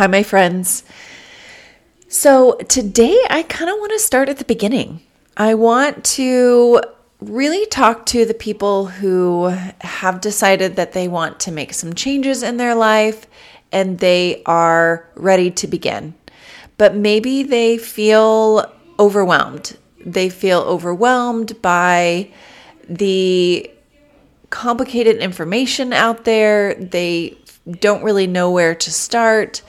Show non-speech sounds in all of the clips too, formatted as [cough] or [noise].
Hi, my friends. So, today I kind of want to start at the beginning. I want to really talk to the people who have decided that they want to make some changes in their life and they are ready to begin. But maybe they feel overwhelmed. They feel overwhelmed by the complicated information out there. They don't really know where to start.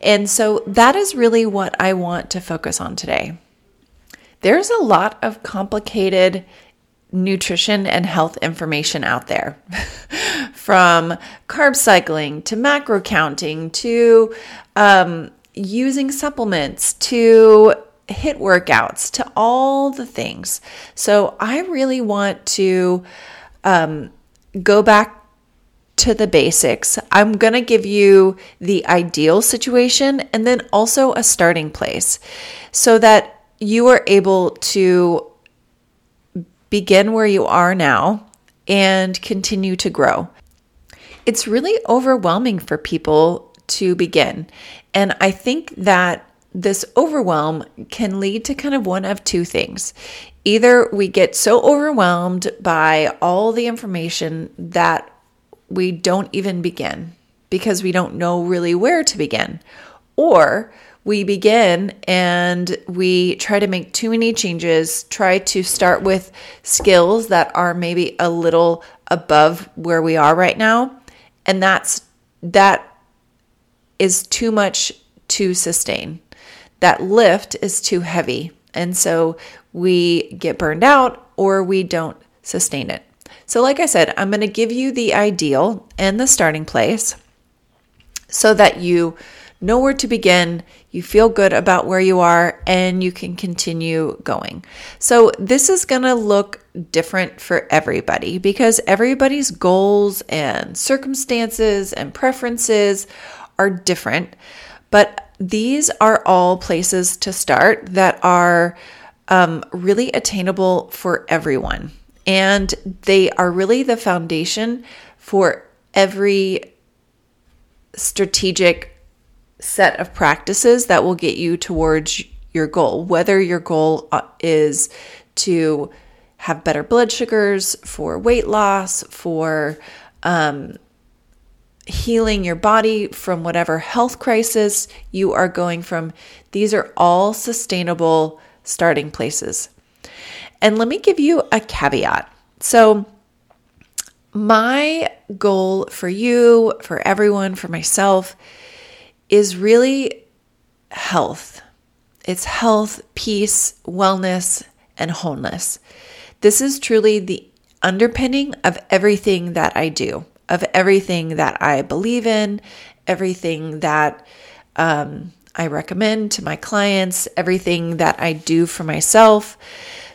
And so that is really what I want to focus on today. There's a lot of complicated nutrition and health information out there [laughs] from carb cycling to macro counting to um, using supplements to HIIT workouts to all the things. So I really want to um, go back to the basics. I'm going to give you the ideal situation and then also a starting place so that you are able to begin where you are now and continue to grow. It's really overwhelming for people to begin. And I think that this overwhelm can lead to kind of one of two things. Either we get so overwhelmed by all the information that we don't even begin because we don't know really where to begin, or we begin and we try to make too many changes, try to start with skills that are maybe a little above where we are right now, and that's that is too much to sustain. That lift is too heavy. And so we get burned out or we don't sustain it. So, like I said, I'm going to give you the ideal and the starting place so that you know where to begin, you feel good about where you are, and you can continue going. So, this is going to look different for everybody because everybody's goals and circumstances and preferences are different. But these are all places to start that are um, really attainable for everyone. And they are really the foundation for every strategic set of practices that will get you towards your goal, whether your goal uh, is to have better blood sugars, for weight loss, for um, healing your body from whatever health crisis you are going from. These are all sustainable starting places. And let me give you a caveat. So, my goal for you, for everyone, for myself is really health. It's health, peace, wellness, and wholeness. This is truly the underpinning of everything that I do, of everything that I believe in, everything that um, I recommend to my clients, everything that I do for myself.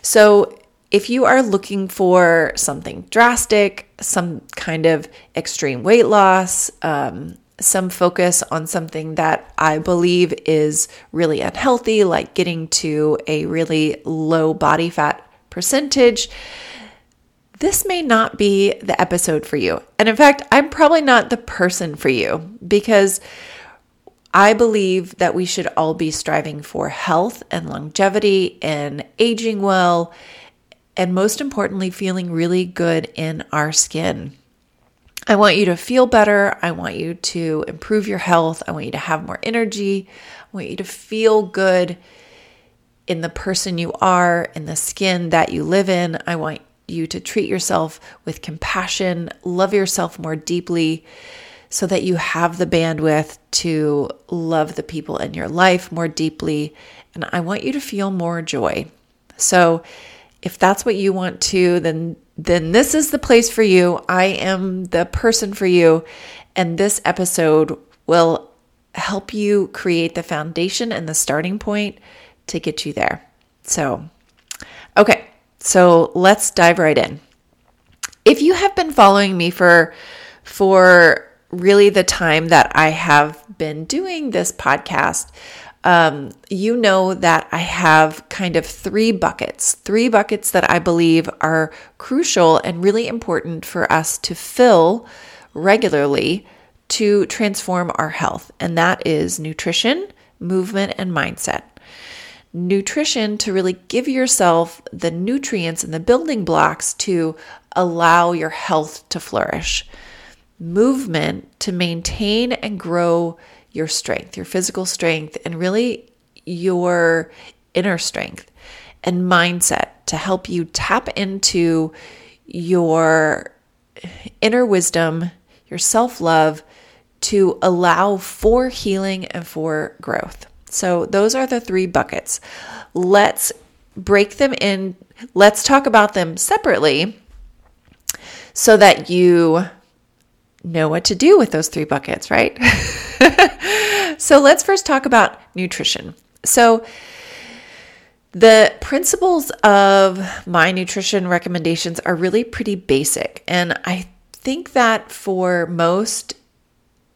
So, if you are looking for something drastic, some kind of extreme weight loss, um, some focus on something that I believe is really unhealthy, like getting to a really low body fat percentage, this may not be the episode for you. And in fact, I'm probably not the person for you because I believe that we should all be striving for health and longevity and aging well and most importantly, feeling really good in our skin. I want you to feel better. I want you to improve your health. I want you to have more energy. I want you to feel good in the person you are, in the skin that you live in. I want you to treat yourself with compassion, love yourself more deeply so that you have the bandwidth to love the people in your life more deeply. And I want you to feel more joy. So, if that's what you want to, then then this is the place for you. I am the person for you, and this episode will help you create the foundation and the starting point to get you there. So, okay. So, let's dive right in. If you have been following me for for really the time that I have been doing this podcast, um, you know that I have kind of three buckets, three buckets that I believe are crucial and really important for us to fill regularly to transform our health, and that is nutrition, movement, and mindset. Nutrition to really give yourself the nutrients and the building blocks to allow your health to flourish. Movement to maintain and grow your strength, your physical strength, and really your inner strength. And mindset to help you tap into your inner wisdom, your self love to allow for healing and for growth. So, those are the three buckets. Let's break them in. Let's talk about them separately so that you know what to do with those three buckets, right? [laughs] so let's first talk about nutrition. So, the principles of my nutrition recommendations are really pretty basic. And I think that for most,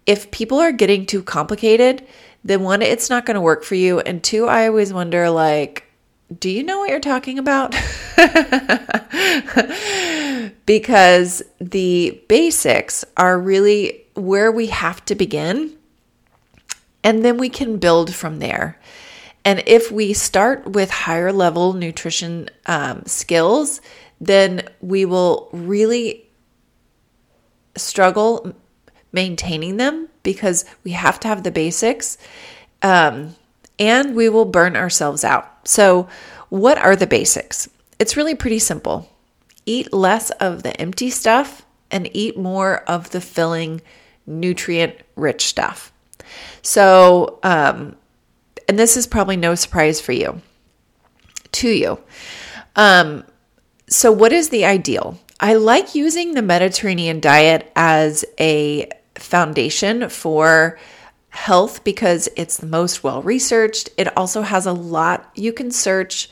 if people are getting too complicated, then one, it's not going to work for you. And two, I always wonder, like, do you know what you're talking about? [laughs] because the basics are really where we have to begin, and then we can build from there. And if we start with higher level nutrition um, skills, then we will really struggle maintaining them because we have to have the basics. Um, and we will burn ourselves out. So, what are the basics? It's really pretty simple. Eat less of the empty stuff and eat more of the filling, nutrient rich stuff. So, um, and this is probably no surprise for you, to you. Um, so, what is the ideal? I like using the Mediterranean diet as a foundation for health because it's the most well researched. It also has a lot you can search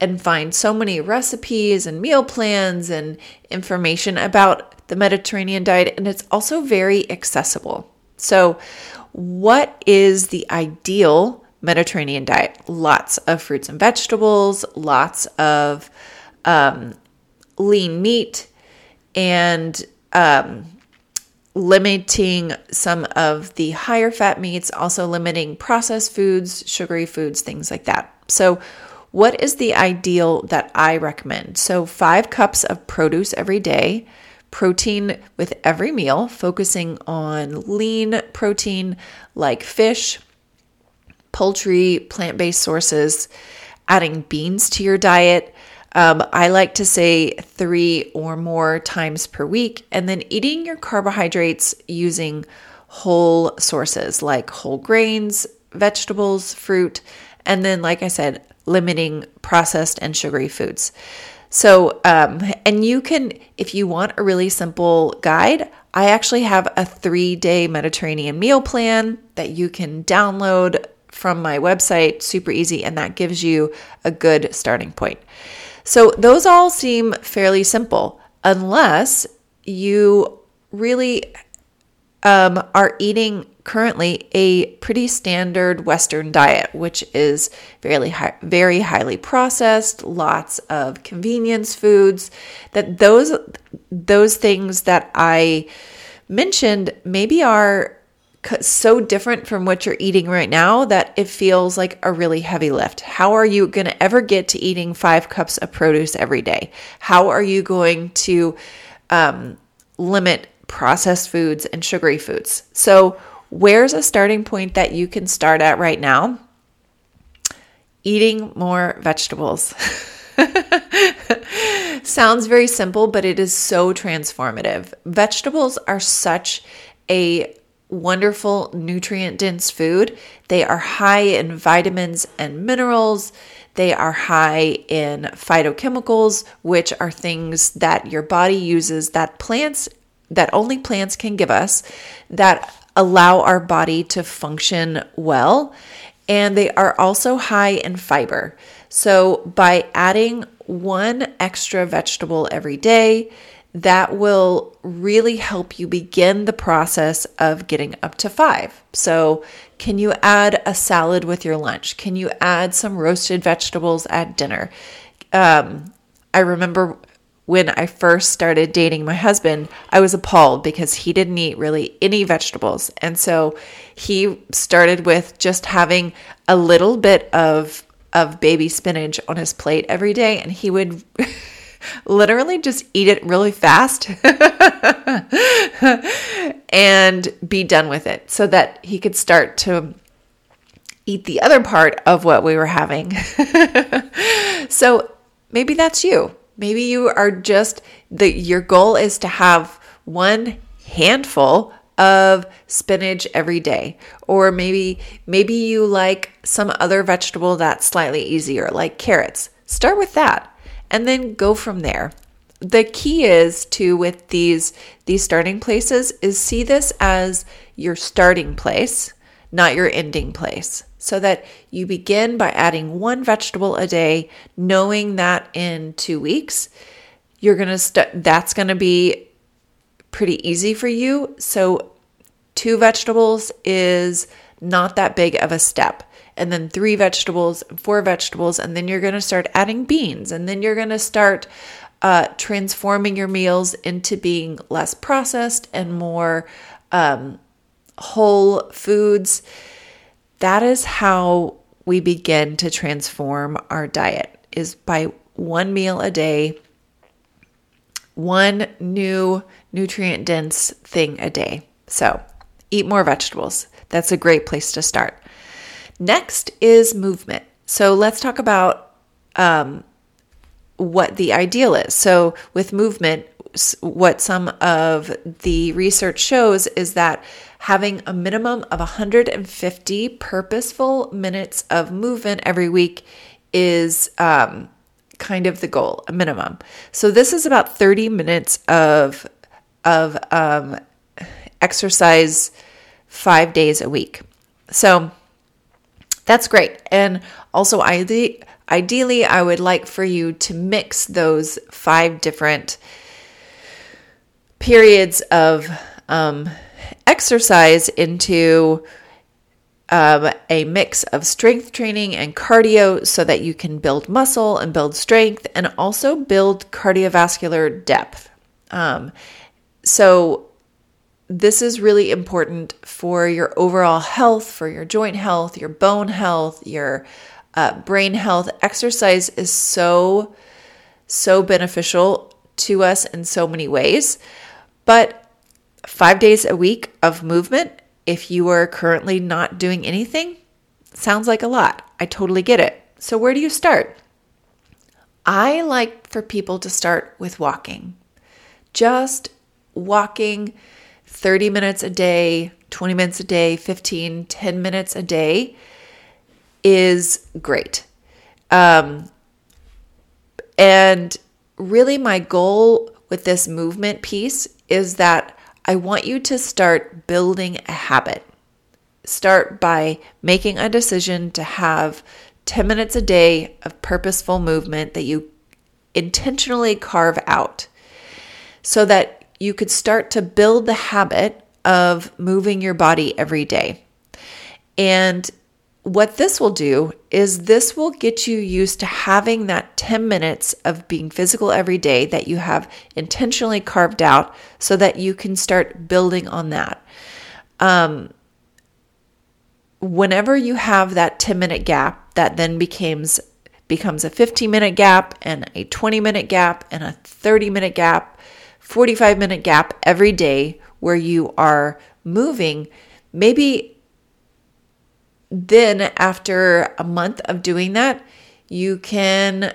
and find so many recipes and meal plans and information about the Mediterranean diet, and it's also very accessible. So, what is the ideal Mediterranean diet? Lots of fruits and vegetables, lots of um, lean meat, and um, limiting some of the higher fat meats, also limiting processed foods, sugary foods, things like that. So, what is the ideal that I recommend? So, five cups of produce every day, protein with every meal, focusing on lean protein like fish, poultry, plant based sources, adding beans to your diet um, I like to say three or more times per week, and then eating your carbohydrates using whole sources like whole grains, vegetables, fruit, and then, like I said, limiting processed and sugary foods. So, um, and you can, if you want a really simple guide, I actually have a three day Mediterranean meal plan that you can download from my website, super easy, and that gives you a good starting point. So those all seem fairly simple unless you really um, are eating currently a pretty standard Western diet, which is very high, very highly processed, lots of convenience foods. That those those things that I mentioned maybe are so different from what you're eating right now that it feels like a really heavy lift. How are you going to ever get to eating five cups of produce every day? How are you going to um, limit processed foods and sugary foods? So, where's a starting point that you can start at right now? Eating more vegetables. [laughs] Sounds very simple, but it is so transformative. Vegetables are such a wonderful nutrient dense food. They are high in vitamins and minerals. They are high in phytochemicals, which are things that your body uses that plants that only plants can give us that allow our body to function well. And they are also high in fiber. So by adding one extra vegetable every day, that will really help you begin the process of getting up to five. So, can you add a salad with your lunch? Can you add some roasted vegetables at dinner? Um, I remember when I first started dating my husband, I was appalled because he didn't eat really any vegetables. And so he started with just having a little bit of of baby spinach on his plate every day and he would [laughs] literally just eat it really fast [laughs] and be done with it so that he could start to eat the other part of what we were having. [laughs] so maybe that's you. Maybe you are just the your goal is to have one handful of spinach every day or maybe maybe you like some other vegetable that's slightly easier like carrots. Start with that and then go from there. The key is to with these these starting places is see this as your starting place, not your ending place. So that you begin by adding one vegetable a day, knowing that in 2 weeks you're going to start that's going to be pretty easy for you. So two vegetables is not that big of a step and then three vegetables, four vegetables, and then you're going to start adding beans, and then you're going to start uh, transforming your meals into being less processed and more um, whole foods. That is how we begin to transform our diet is by one meal a day, one new nutrient dense thing a day. So, eat more vegetables. That's a great place to start. Next is movement. So let's talk about um, what the ideal is. So, with movement, what some of the research shows is that having a minimum of 150 purposeful minutes of movement every week is um, kind of the goal, a minimum. So, this is about 30 minutes of of um, exercise five days a week. So, that's great. And also, ide- ideally, I would like for you to mix those five different periods of um, exercise into um, a mix of strength training and cardio so that you can build muscle and build strength and also build cardiovascular depth. Um, so, this is really important for your overall health, for your joint health, your bone health, your uh, brain health. Exercise is so, so beneficial to us in so many ways. But five days a week of movement, if you are currently not doing anything, sounds like a lot. I totally get it. So, where do you start? I like for people to start with walking. Just walking 30 minutes a day, 20 minutes a day, 15, 10 minutes a day is great. Um, and really, my goal with this movement piece is that I want you to start building a habit. Start by making a decision to have 10 minutes a day of purposeful movement that you intentionally carve out so that you could start to build the habit of moving your body every day. And what this will do is this will get you used to having that 10 minutes of being physical every day that you have intentionally carved out so that you can start building on that. Um, whenever you have that 10 minute gap that then becomes becomes a 15 minute gap and a 20 minute gap and a 30 minute gap 45 minute gap every day where you are moving, maybe then after a month of doing that, you can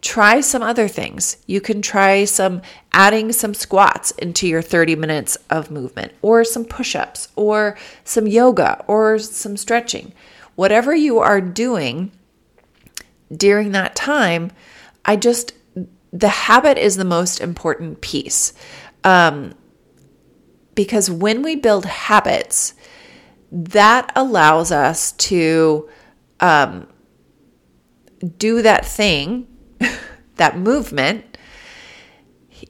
try some other things. You can try some adding some squats into your 30 minutes of movement, or some push ups, or some yoga, or some stretching. Whatever you are doing during that time, I just the habit is the most important piece. Um, because when we build habits, that allows us to um, do that thing, [laughs] that movement,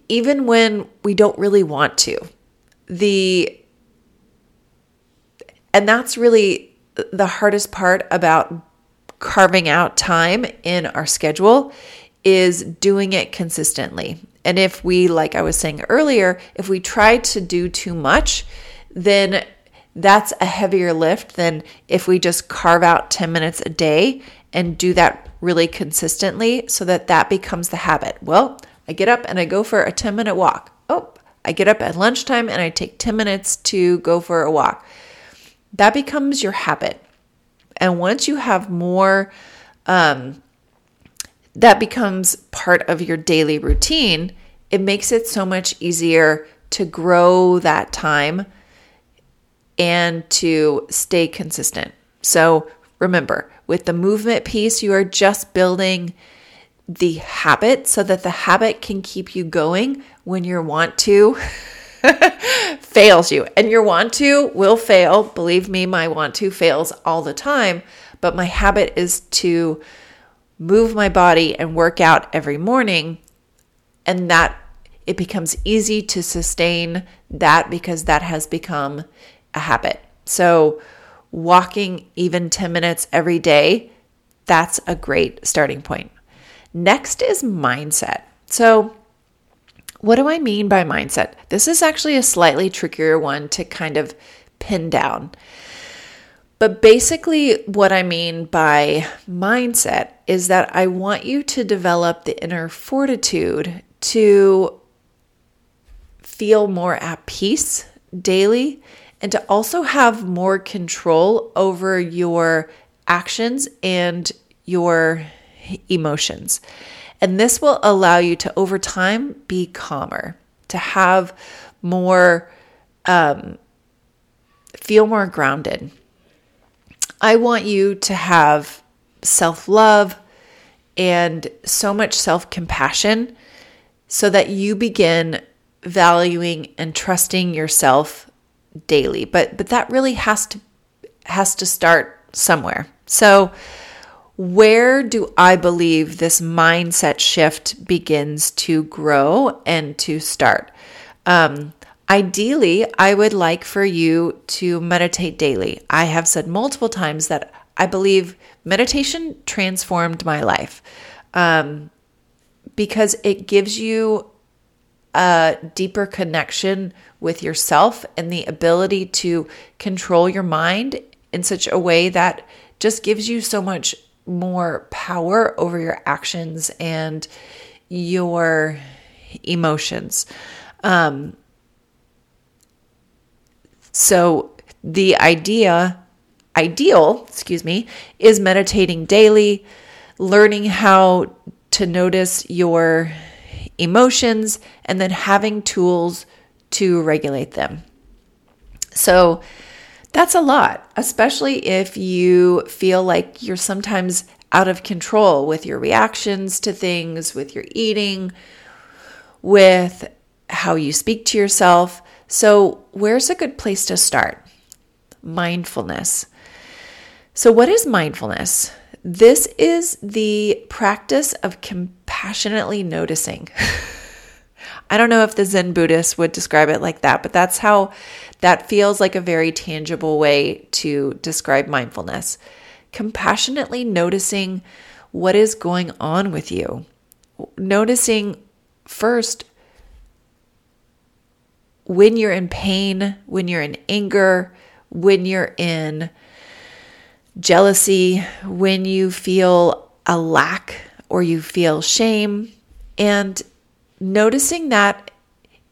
even when we don't really want to. The and that's really the hardest part about carving out time in our schedule is doing it consistently. And if we, like I was saying earlier, if we try to do too much, then that's a heavier lift than if we just carve out 10 minutes a day and do that really consistently so that that becomes the habit. Well, I get up and I go for a 10 minute walk. Oh, I get up at lunchtime and I take 10 minutes to go for a walk. That becomes your habit. And once you have more, um, that becomes part of your daily routine, it makes it so much easier to grow that time and to stay consistent. So remember, with the movement piece, you are just building the habit so that the habit can keep you going when your want to [laughs] fails you. And your want to will fail. Believe me, my want to fails all the time. But my habit is to move my body and work out every morning. And that it becomes easy to sustain that because that has become a habit. So, walking even 10 minutes every day, that's a great starting point. Next is mindset. So, what do I mean by mindset? This is actually a slightly trickier one to kind of pin down. But basically, what I mean by mindset is that I want you to develop the inner fortitude to feel more at peace daily and to also have more control over your actions and your emotions. And this will allow you to, over time, be calmer, to have more, um, feel more grounded. I want you to have self love and so much self compassion so that you begin valuing and trusting yourself daily. But but that really has to has to start somewhere. So where do I believe this mindset shift begins to grow and to start? Um, ideally, I would like for you to meditate daily. I have said multiple times that I believe meditation transformed my life um, because it gives you a deeper connection with yourself and the ability to control your mind in such a way that just gives you so much more power over your actions and your emotions. Um, so the idea, ideal, excuse me, is meditating daily, learning how to notice your emotions, and then having tools to regulate them. So that's a lot, especially if you feel like you're sometimes out of control with your reactions to things, with your eating, with how you speak to yourself. So, where's a good place to start? Mindfulness. So, what is mindfulness? This is the practice of compassionately noticing. [laughs] I don't know if the Zen Buddhists would describe it like that, but that's how that feels like a very tangible way to describe mindfulness. Compassionately noticing what is going on with you. Noticing first when you're in pain, when you're in anger, when you're in jealousy, when you feel a lack or you feel shame, and noticing that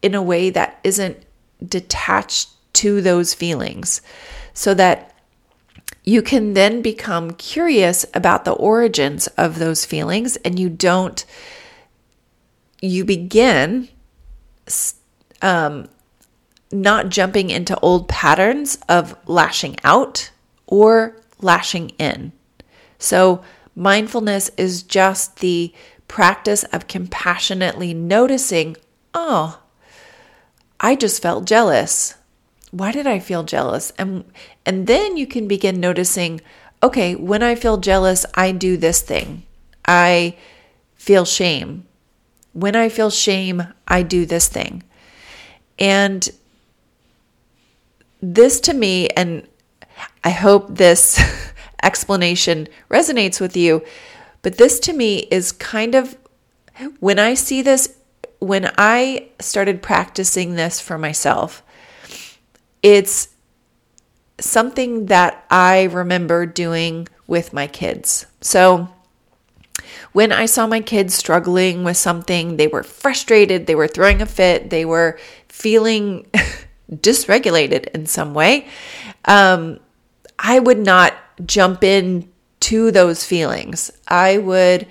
in a way that isn't detached to those feelings so that you can then become curious about the origins of those feelings and you don't you begin um, not jumping into old patterns of lashing out or lashing in so mindfulness is just the practice of compassionately noticing, oh, I just felt jealous. Why did I feel jealous? And and then you can begin noticing, okay, when I feel jealous, I do this thing. I feel shame. When I feel shame, I do this thing. And this to me, and I hope this [laughs] explanation resonates with you, but this to me is kind of when I see this, when I started practicing this for myself, it's something that I remember doing with my kids. So when I saw my kids struggling with something, they were frustrated, they were throwing a fit, they were feeling [laughs] dysregulated in some way, um, I would not jump in to those feelings. I would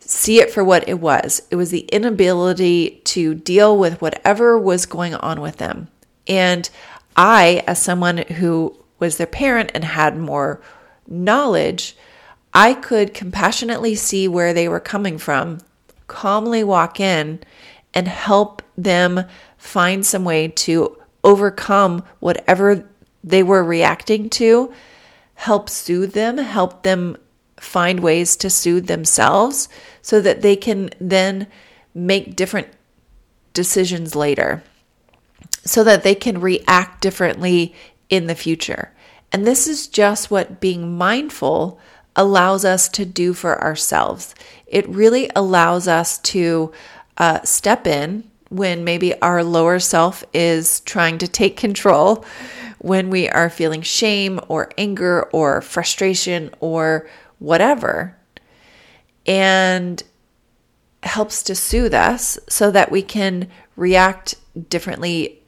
see it for what it was. It was the inability to deal with whatever was going on with them. And I, as someone who was their parent and had more knowledge, I could compassionately see where they were coming from, calmly walk in and help them find some way to overcome whatever they were reacting to, help soothe them, help them find ways to soothe themselves so that they can then make different decisions later so that they can react differently in the future. And this is just what being mindful allows us to do for ourselves. It really allows us to uh, step in when maybe our lower self is trying to take control, when we are feeling shame or anger or frustration or whatever, and helps to soothe us so that we can react differently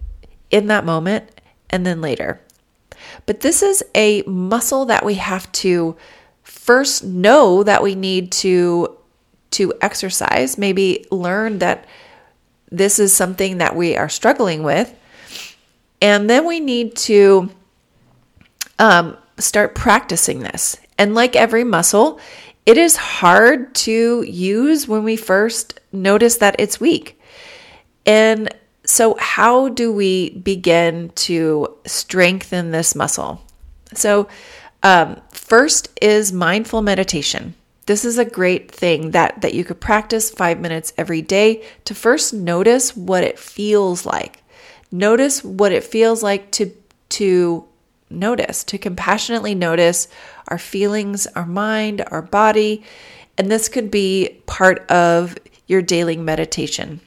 in that moment and then later. But this is a muscle that we have to first know that we need to to exercise, maybe learn that this is something that we are struggling with. And then we need to um, start practicing this. And like every muscle, it is hard to use when we first notice that it's weak. And so, how do we begin to strengthen this muscle? So, um, first is mindful meditation. This is a great thing that, that you could practice five minutes every day to first notice what it feels like. Notice what it feels like to, to notice, to compassionately notice our feelings, our mind, our body. And this could be part of your daily meditation.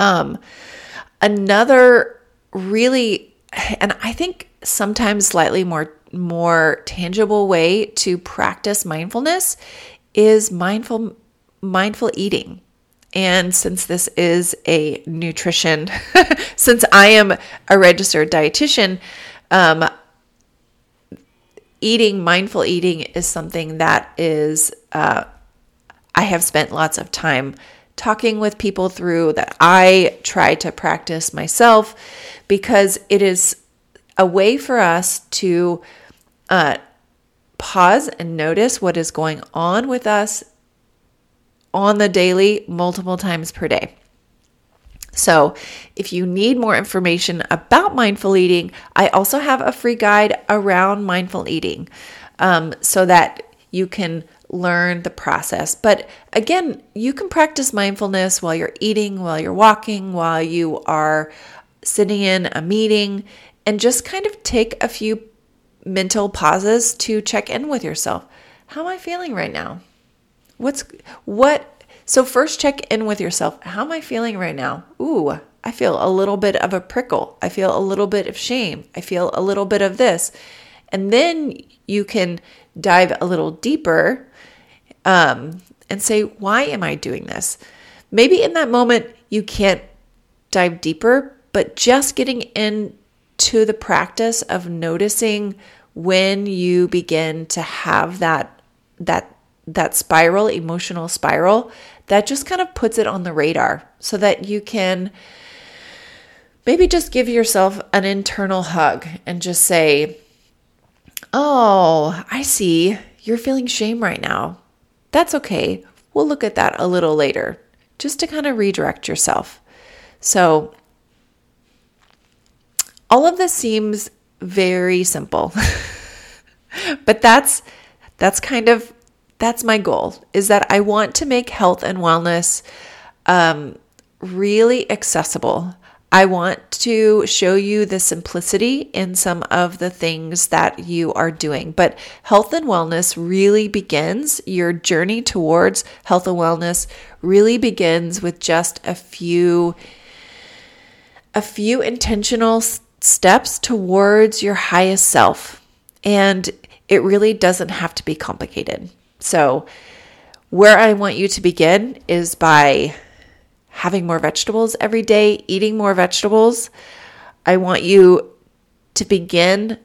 Um, another really, and I think sometimes slightly more more tangible way to practice mindfulness is mindful mindful eating. And since this is a nutrition, [laughs] since I am a registered dietitian, um, eating mindful eating is something that is uh, I have spent lots of time talking with people through that I try to practice myself because it is a way for us to uh, pause and notice what is going on with us on the daily, multiple times per day. So, if you need more information about mindful eating, I also have a free guide around mindful eating um, so that you can learn the process. But again, you can practice mindfulness while you're eating, while you're walking, while you are sitting in a meeting, and just kind of take a few mental pauses to check in with yourself. How am I feeling right now? What's what? So, first check in with yourself. How am I feeling right now? Ooh, I feel a little bit of a prickle. I feel a little bit of shame. I feel a little bit of this. And then you can dive a little deeper um, and say, why am I doing this? Maybe in that moment you can't dive deeper, but just getting into the practice of noticing when you begin to have that that that spiral, emotional spiral, that just kind of puts it on the radar so that you can maybe just give yourself an internal hug and just say, Oh, I see. You're feeling shame right now. That's okay. We'll look at that a little later, just to kind of redirect yourself. So, all of this seems very simple. [laughs] but that's that's kind of that's my goal is that I want to make health and wellness um, really accessible. I want to show you the simplicity in some of the things that you are doing. But health and wellness really begins, your journey towards health and wellness really begins with just a few a few intentional steps towards your highest self. And it really doesn't have to be complicated. So, where I want you to begin is by having more vegetables every day, eating more vegetables. I want you to begin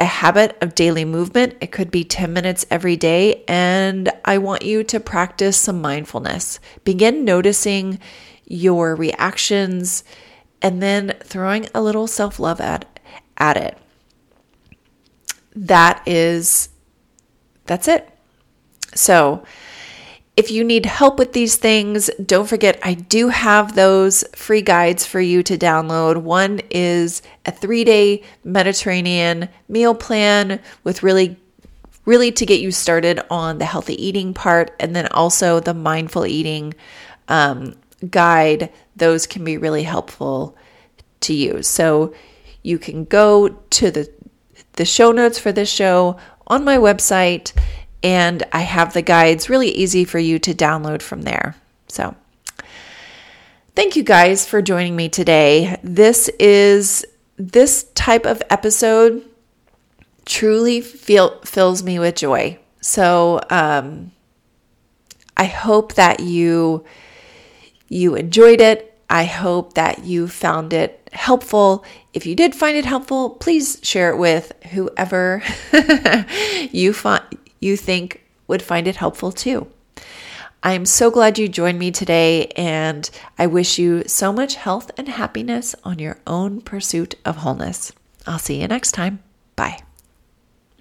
a habit of daily movement. It could be 10 minutes every day. And I want you to practice some mindfulness. Begin noticing your reactions and then throwing a little self love at, at it. That is, that's it. So, if you need help with these things, don't forget I do have those free guides for you to download. One is a three day Mediterranean meal plan with really, really to get you started on the healthy eating part, and then also the mindful eating um, guide. Those can be really helpful to use. So you can go to the the show notes for this show on my website and I have the guides really easy for you to download from there. So, thank you guys for joining me today. This is this type of episode truly feel fills me with joy. So, um, I hope that you you enjoyed it. I hope that you found it helpful. If you did find it helpful, please share it with whoever [laughs] you find you think would find it helpful too. I'm so glad you joined me today, and I wish you so much health and happiness on your own pursuit of wholeness. I'll see you next time. Bye.